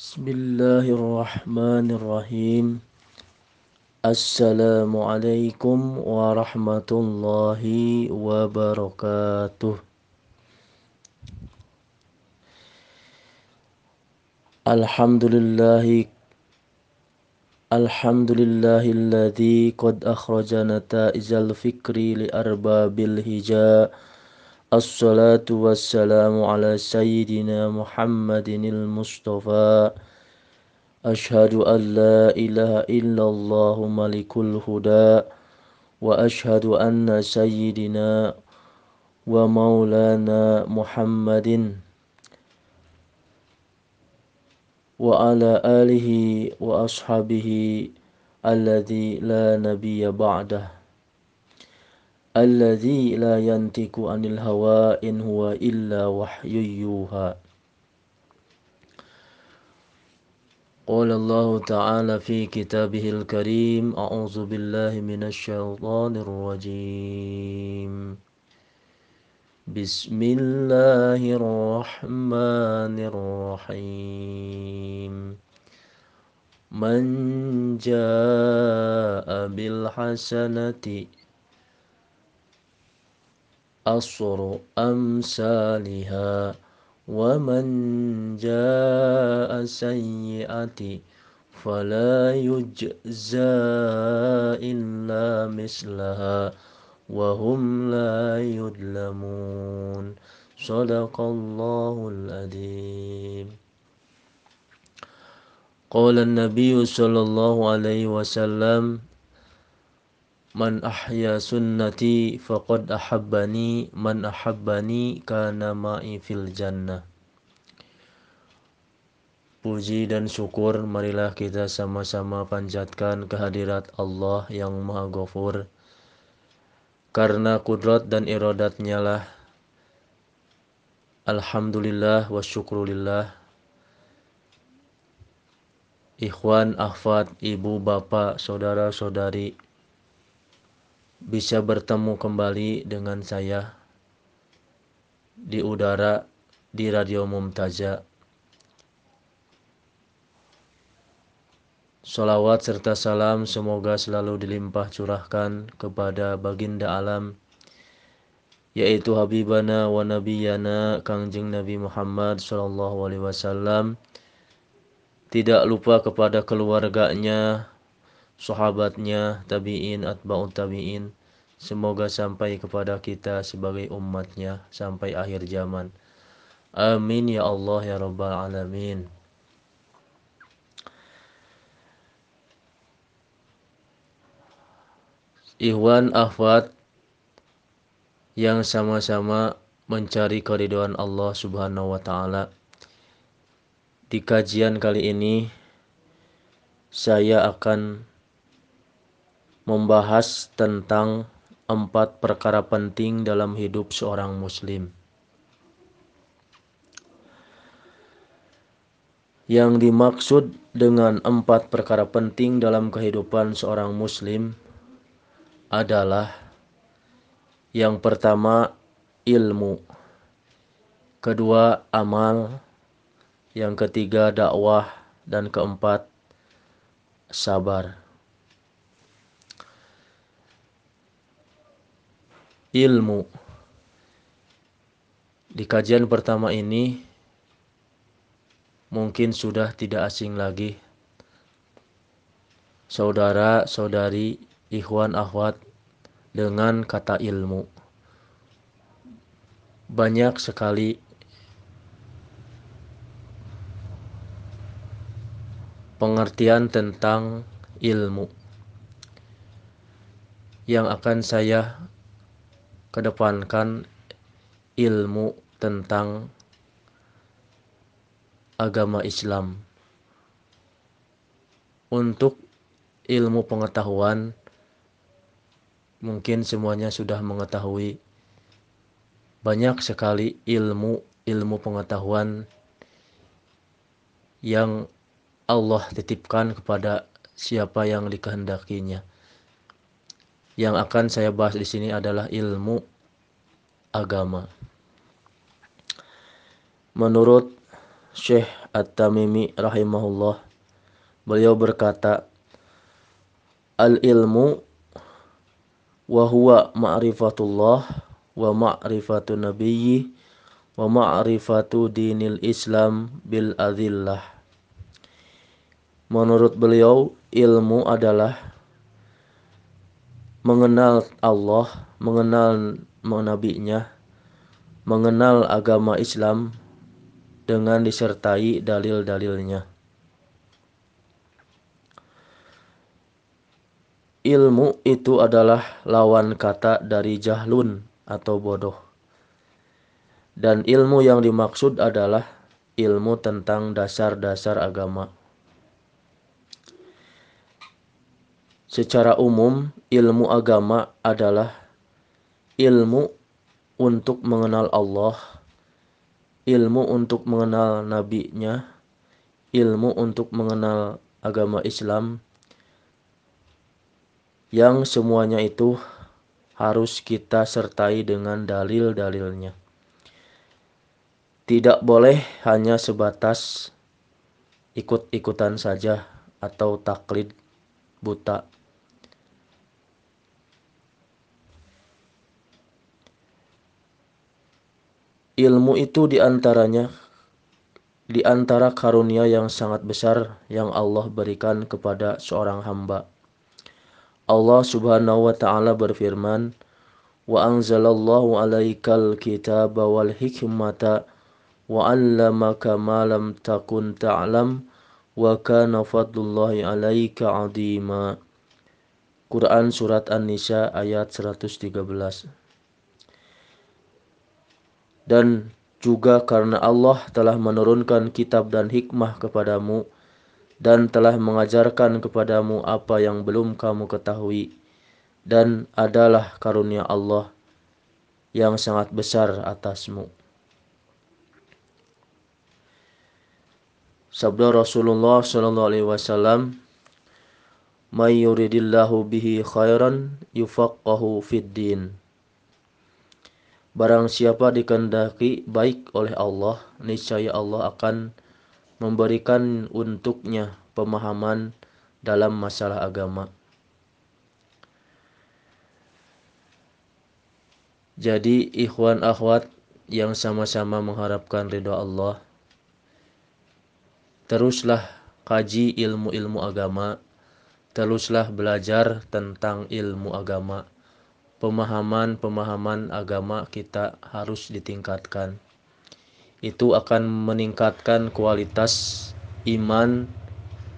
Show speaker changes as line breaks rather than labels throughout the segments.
بسم الله الرحمن الرحيم. السلام عليكم ورحمة الله وبركاته. الحمد لله الحمد لله الذي قد أخرج نتائج الفكر لأرباب الهجاء. الصلاة والسلام على سيدنا محمد المصطفى. أشهد أن لا إله إلا الله ملك الهدى وأشهد أن سيدنا ومولانا محمد وعلى آله وأصحابه الذي لا نبي بعده. Alladzi la yantiku anil hawa in huwa illa wahyu yuha قال الله تعالى في كتابه الكريم أعوذ بالله من الشيطان الرجيم. بسم الله الرحمن الرحيم. من جاء بالحسنة أصر أمثالها ومن جاء سيئة فلا يجزى إلا مثلها وهم لا يظلمون. صدق الله العظيم. قال النبي صلى الله عليه وسلم Man ahya sunnati faqad ahabbani man ahabbani kana ma'i fil jannah. Puji dan syukur marilah kita sama-sama panjatkan kehadirat Allah yang Maha Ghafur. Karena kudrat dan iradatnya lah Alhamdulillah wa syukrulillah Ikhwan, akhwat, ibu, bapak, saudara-saudari bisa bertemu kembali dengan saya di udara di Radio Mumtaza. Salawat serta salam semoga selalu dilimpah curahkan kepada baginda alam yaitu Habibana wa Nabiyana Kangjeng Nabi Muhammad Sallallahu Alaihi Wasallam tidak lupa kepada keluarganya, sahabatnya, tabi'in, atba'ut tabi'in. Semoga sampai kepada kita sebagai umatnya sampai akhir zaman. Amin ya Allah ya Rabbal Alamin. Ikhwan Ahwat yang sama-sama mencari keriduan Allah Subhanahu wa taala. Di kajian kali ini saya akan membahas tentang empat perkara penting dalam hidup seorang muslim. Yang dimaksud dengan empat perkara penting dalam kehidupan seorang muslim adalah yang pertama ilmu, kedua amal, yang ketiga dakwah, dan keempat sabar. Ilmu. Di kajian pertama ini mungkin sudah tidak asing lagi saudara, saudari, ikhwan, akhwat dengan kata ilmu. Banyak sekali pengertian tentang ilmu yang akan saya kedepankan ilmu tentang agama Islam. Untuk ilmu pengetahuan, mungkin semuanya sudah mengetahui banyak sekali ilmu ilmu pengetahuan yang Allah titipkan kepada siapa yang dikehendakinya. Yang akan saya bahas di sini adalah ilmu agama. Menurut Syekh At-Tamimi rahimahullah beliau berkata al ilmu wa huwa ma'rifatullah wa ma'rifatu nabiyyi wa ma'rifatu dinil Islam bil adillah Menurut beliau ilmu adalah mengenal Allah, mengenal nabinya, mengenal agama Islam dengan disertai dalil-dalilnya. Ilmu itu adalah lawan kata dari jahlun atau bodoh. Dan ilmu yang dimaksud adalah ilmu tentang dasar-dasar agama. Secara umum, ilmu agama adalah ilmu untuk mengenal Allah, ilmu untuk mengenal nabinya, ilmu untuk mengenal agama Islam, yang semuanya itu harus kita sertai dengan dalil-dalilnya. Tidak boleh hanya sebatas ikut-ikutan saja atau taklid buta Ilmu itu di antaranya di antara karunia yang sangat besar yang Allah berikan kepada seorang hamba. Allah Subhanahu wa taala berfirman, "Wa anzalallahu 'alaikal kitaba wal hikmata wa 'allamaka ma lam takun ta'lam wa kana fadlullahi 'alaika 'azima." Quran surat An-Nisa ayat 113 dan juga karena Allah telah menurunkan kitab dan hikmah kepadamu dan telah mengajarkan kepadamu apa yang belum kamu ketahui dan adalah karunia Allah yang sangat besar atasmu. Sabda Rasulullah sallallahu alaihi wasallam, "May yuridillahu bihi khairan yufaqqahu fid din." Barang siapa dikehendaki baik oleh Allah, niscaya Allah akan memberikan untuknya pemahaman dalam masalah agama. Jadi ikhwan akhwat yang sama-sama mengharapkan ridha Allah, teruslah kaji ilmu-ilmu agama, teruslah belajar tentang ilmu agama pemahaman-pemahaman agama kita harus ditingkatkan. Itu akan meningkatkan kualitas iman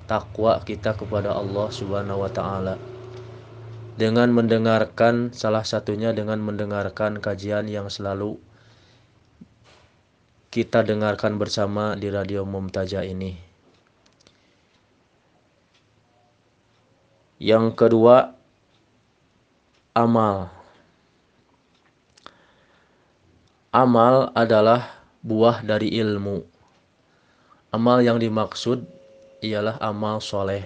takwa kita kepada Allah Subhanahu wa taala. Dengan mendengarkan salah satunya dengan mendengarkan kajian yang selalu kita dengarkan bersama di Radio Mumtaja ini. Yang kedua, amal. Amal adalah buah dari ilmu. Amal yang dimaksud ialah amal soleh.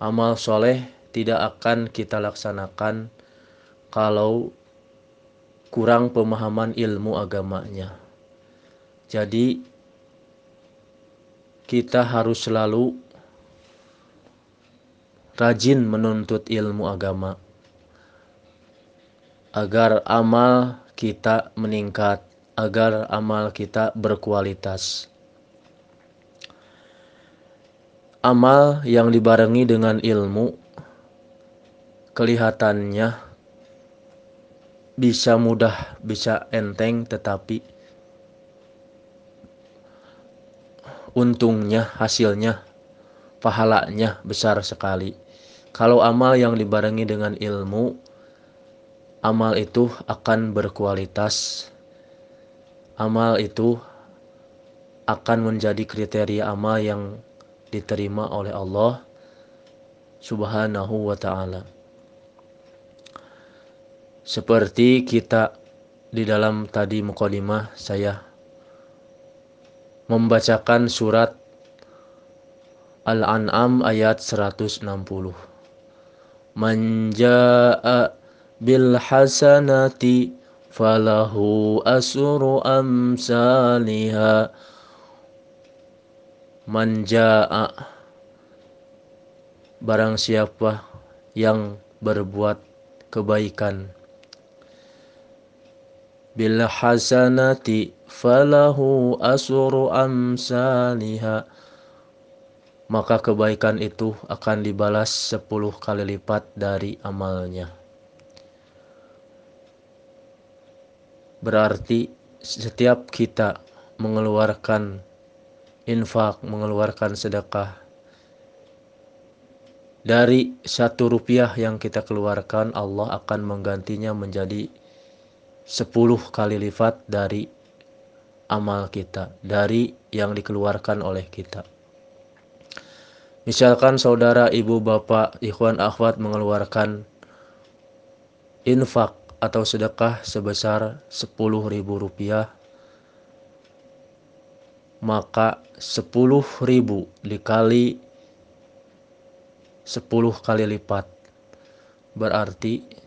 Amal soleh tidak akan kita laksanakan kalau kurang pemahaman ilmu agamanya. Jadi kita harus selalu rajin menuntut ilmu agama agar amal kita meningkat, agar amal kita berkualitas. Amal yang dibarengi dengan ilmu kelihatannya bisa mudah, bisa enteng, tetapi untungnya, hasilnya, pahalanya besar sekali. Kalau amal yang dibarengi dengan ilmu, amal itu akan berkualitas. Amal itu akan menjadi kriteria amal yang diterima oleh Allah Subhanahu wa taala. Seperti kita di dalam tadi mukadimah saya membacakan surat Al-An'am ayat 160. Manja'a bil hasanati falahu asru amsalha manjaa barang siapa yang berbuat kebaikan. Bil hasanati falahu asru amsaliha maka kebaikan itu akan dibalas sepuluh kali lipat dari amalnya berarti setiap kita mengeluarkan infak, mengeluarkan sedekah. Dari satu rupiah yang kita keluarkan, Allah akan menggantinya menjadi sepuluh kali lipat dari amal kita, dari yang dikeluarkan oleh kita. Misalkan saudara, ibu, bapak, ikhwan, akhwat mengeluarkan infak atau sedekah sebesar sepuluh ribu rupiah maka sepuluh ribu dikali sepuluh kali lipat berarti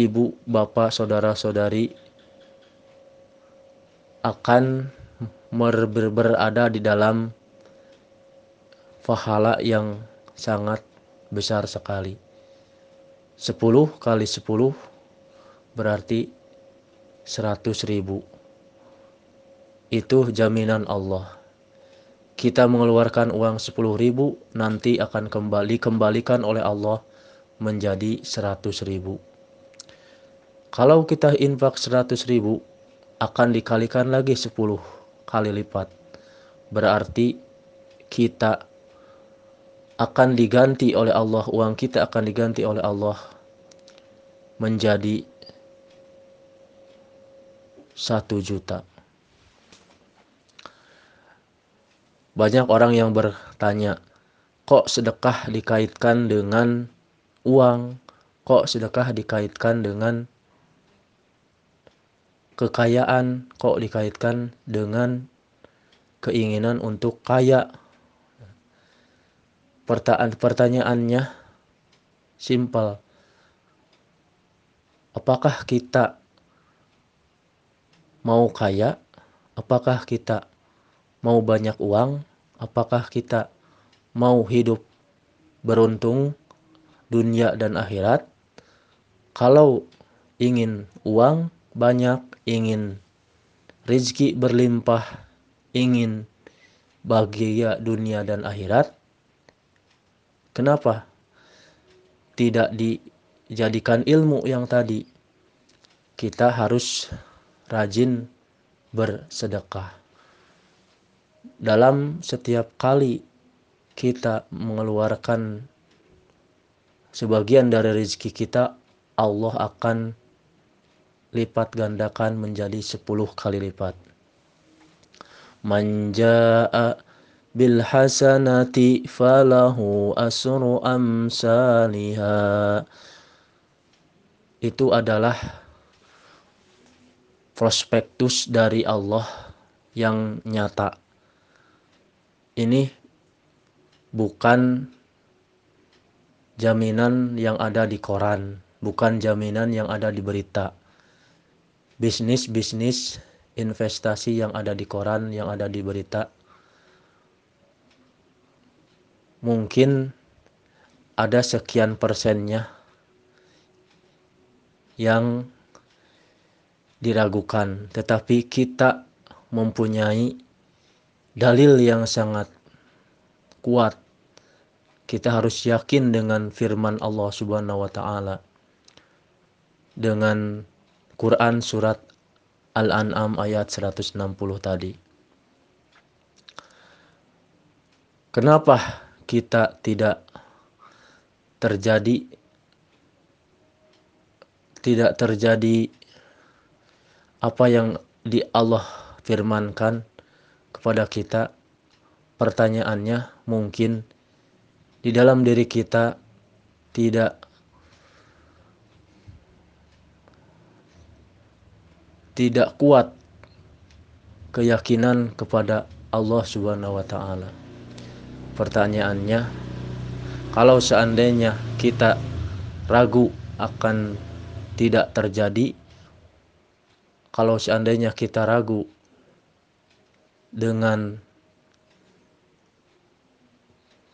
ibu, bapak, saudara-saudari akan berada di dalam pahala yang sangat besar sekali. 10 kali 10 berarti 100 ribu itu jaminan Allah. Kita mengeluarkan uang 10 ribu, nanti akan kembali kembalikan oleh Allah menjadi 100 ribu. Kalau kita infak 100 ribu, akan dikalikan lagi 10 kali lipat. Berarti kita akan diganti oleh Allah, uang kita akan diganti oleh Allah menjadi satu juta. Banyak orang yang bertanya, kok sedekah dikaitkan dengan uang? Kok sedekah dikaitkan dengan kekayaan? Kok dikaitkan dengan keinginan untuk kaya? Pertanyaan pertanyaannya simpel. Apakah kita mau kaya? Apakah kita mau banyak uang, apakah kita mau hidup beruntung dunia dan akhirat? Kalau ingin uang banyak, ingin rezeki berlimpah, ingin bahagia dunia dan akhirat, kenapa tidak dijadikan ilmu yang tadi? Kita harus rajin bersedekah dalam setiap kali kita mengeluarkan sebagian dari rezeki kita, Allah akan lipat gandakan menjadi 10 kali lipat. Manja'a bil hasanati falahu asru amsaliha. Itu adalah prospektus dari Allah yang nyata ini bukan jaminan yang ada di koran, bukan jaminan yang ada di berita. Bisnis-bisnis investasi yang ada di koran, yang ada di berita, mungkin ada sekian persennya yang diragukan, tetapi kita mempunyai dalil yang sangat kuat. Kita harus yakin dengan firman Allah Subhanahu wa taala. Dengan Quran surat Al-An'am ayat 160 tadi. Kenapa kita tidak terjadi tidak terjadi apa yang di Allah firmankan kepada kita, pertanyaannya mungkin di dalam diri kita tidak tidak kuat keyakinan kepada Allah Subhanahu wa taala. Pertanyaannya, kalau seandainya kita ragu akan tidak terjadi, kalau seandainya kita ragu dengan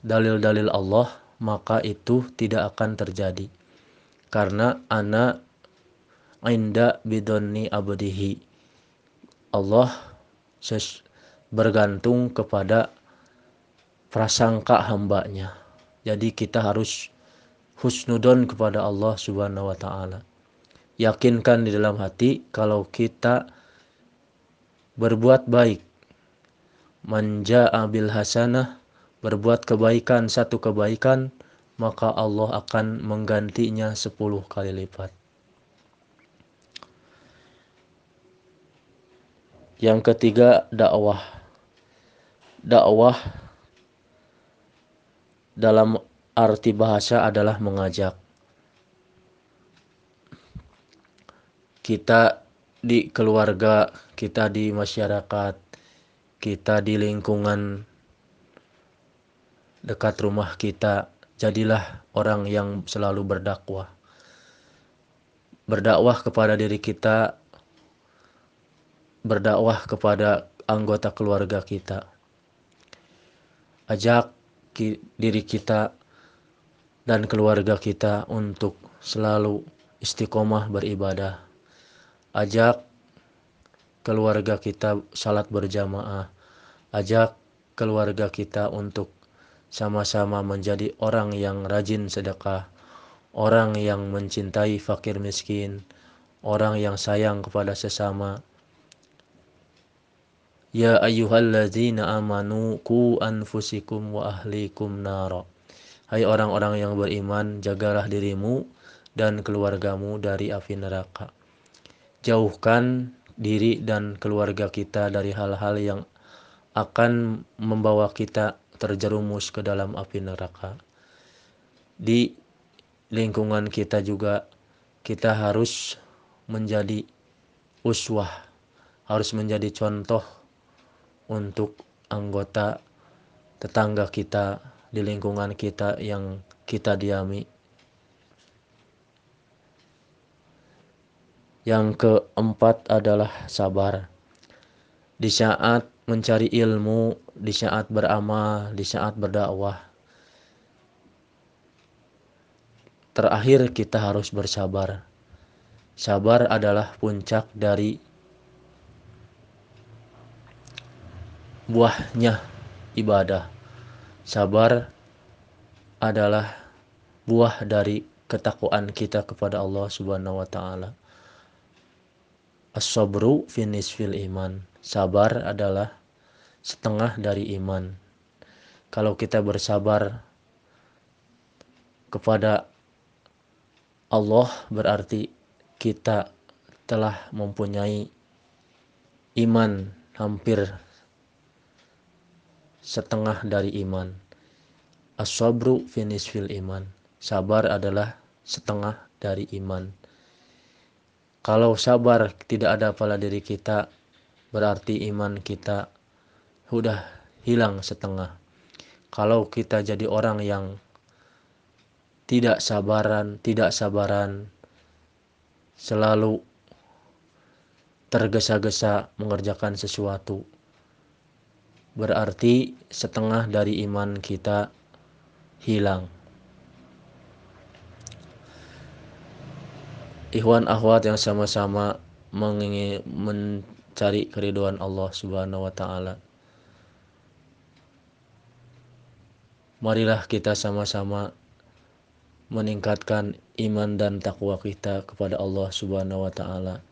dalil-dalil Allah, maka itu tidak akan terjadi. Karena ana inda bidonni abdihi. Allah bergantung kepada prasangka hambanya. Jadi kita harus husnudon kepada Allah Subhanahu wa taala. Yakinkan di dalam hati kalau kita berbuat baik, manja abil hasanah, berbuat kebaikan satu kebaikan, maka Allah akan menggantinya sepuluh kali lipat. Yang ketiga, dakwah. Dakwah dalam arti bahasa adalah mengajak. Kita di keluarga, kita di masyarakat, kita di lingkungan dekat rumah kita, jadilah orang yang selalu berdakwah. Berdakwah kepada diri kita, berdakwah kepada anggota keluarga kita. Ajak diri kita dan keluarga kita untuk selalu istiqomah beribadah. Ajak keluarga kita salat berjamaah. Ajak keluarga kita untuk sama-sama menjadi orang yang rajin sedekah, orang yang mencintai fakir miskin, orang yang sayang kepada sesama, Ya ayyuhalladzina amanu ku anfusikum wa ahlikum nara. Hai orang-orang yang beriman, jagalah dirimu dan keluargamu dari api neraka. Jauhkan diri dan keluarga kita dari hal-hal yang akan membawa kita terjerumus ke dalam api neraka. Di lingkungan kita juga kita harus menjadi uswah, harus menjadi contoh untuk anggota tetangga kita di lingkungan kita yang kita diami. Yang keempat adalah sabar. Di saat mencari ilmu, di saat beramal, di saat berdakwah. Terakhir kita harus bersabar. Sabar adalah puncak dari buahnya ibadah. Sabar adalah buah dari ketakwaan kita kepada Allah Subhanahu wa taala. As-sabru finis fil iman. Sabar adalah setengah dari iman. Kalau kita bersabar kepada Allah berarti kita telah mempunyai iman hampir setengah dari iman. As-sabru finis fil iman. Sabar adalah setengah dari iman. Kalau sabar tidak ada pada diri kita, berarti iman kita sudah hilang setengah. Kalau kita jadi orang yang tidak sabaran, tidak sabaran, selalu tergesa-gesa mengerjakan sesuatu, berarti setengah dari iman kita hilang. Ikhwan akhwat yang sama-sama mencari keriduan Allah Subhanahu wa taala. Marilah kita sama-sama meningkatkan iman dan takwa kita kepada Allah Subhanahu wa taala.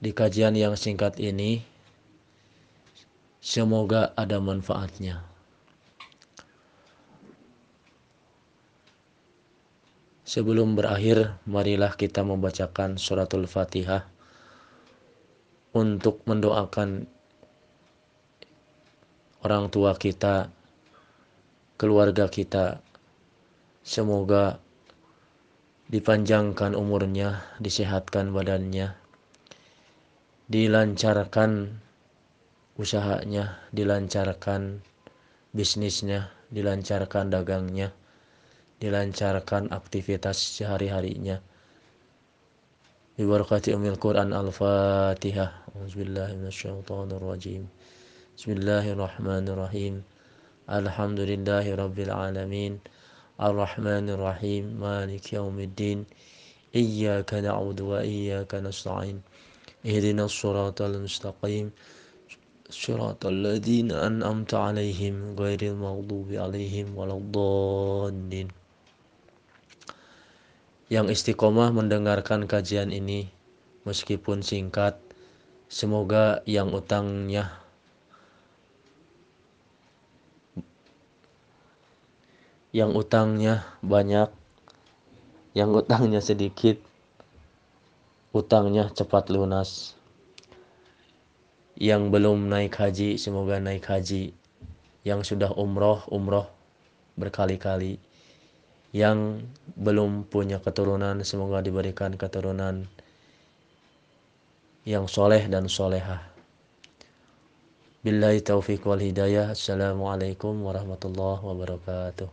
Di kajian yang singkat ini Semoga ada manfaatnya. Sebelum berakhir, marilah kita membacakan suratul Fatihah untuk mendoakan orang tua kita, keluarga kita. Semoga dipanjangkan umurnya, disehatkan badannya, dilancarkan usahanya dilancarkan, bisnisnya dilancarkan, dagangnya dilancarkan, aktivitas sehari-harinya ببركة أم القرآن الفاتحة أعوذ بالله من الشيطان الرجيم بسم الله الرحمن الرحيم الحمد لله رب العالمين الرحمن الرحيم مالك يوم الدين إياك نعبد وإياك نستعين اهدنا الصراط المستقيم صراط الذين أنعمت عليهم غير المغضوب عليهم ولا الضالين yang istiqomah mendengarkan kajian ini meskipun singkat semoga yang utangnya yang utangnya banyak yang utangnya sedikit utangnya cepat lunas yang belum naik haji semoga naik haji yang sudah umroh umroh berkali-kali yang belum punya keturunan semoga diberikan keturunan yang soleh dan solehah. Billahi taufiq wal hidayah. Assalamualaikum warahmatullahi wabarakatuh.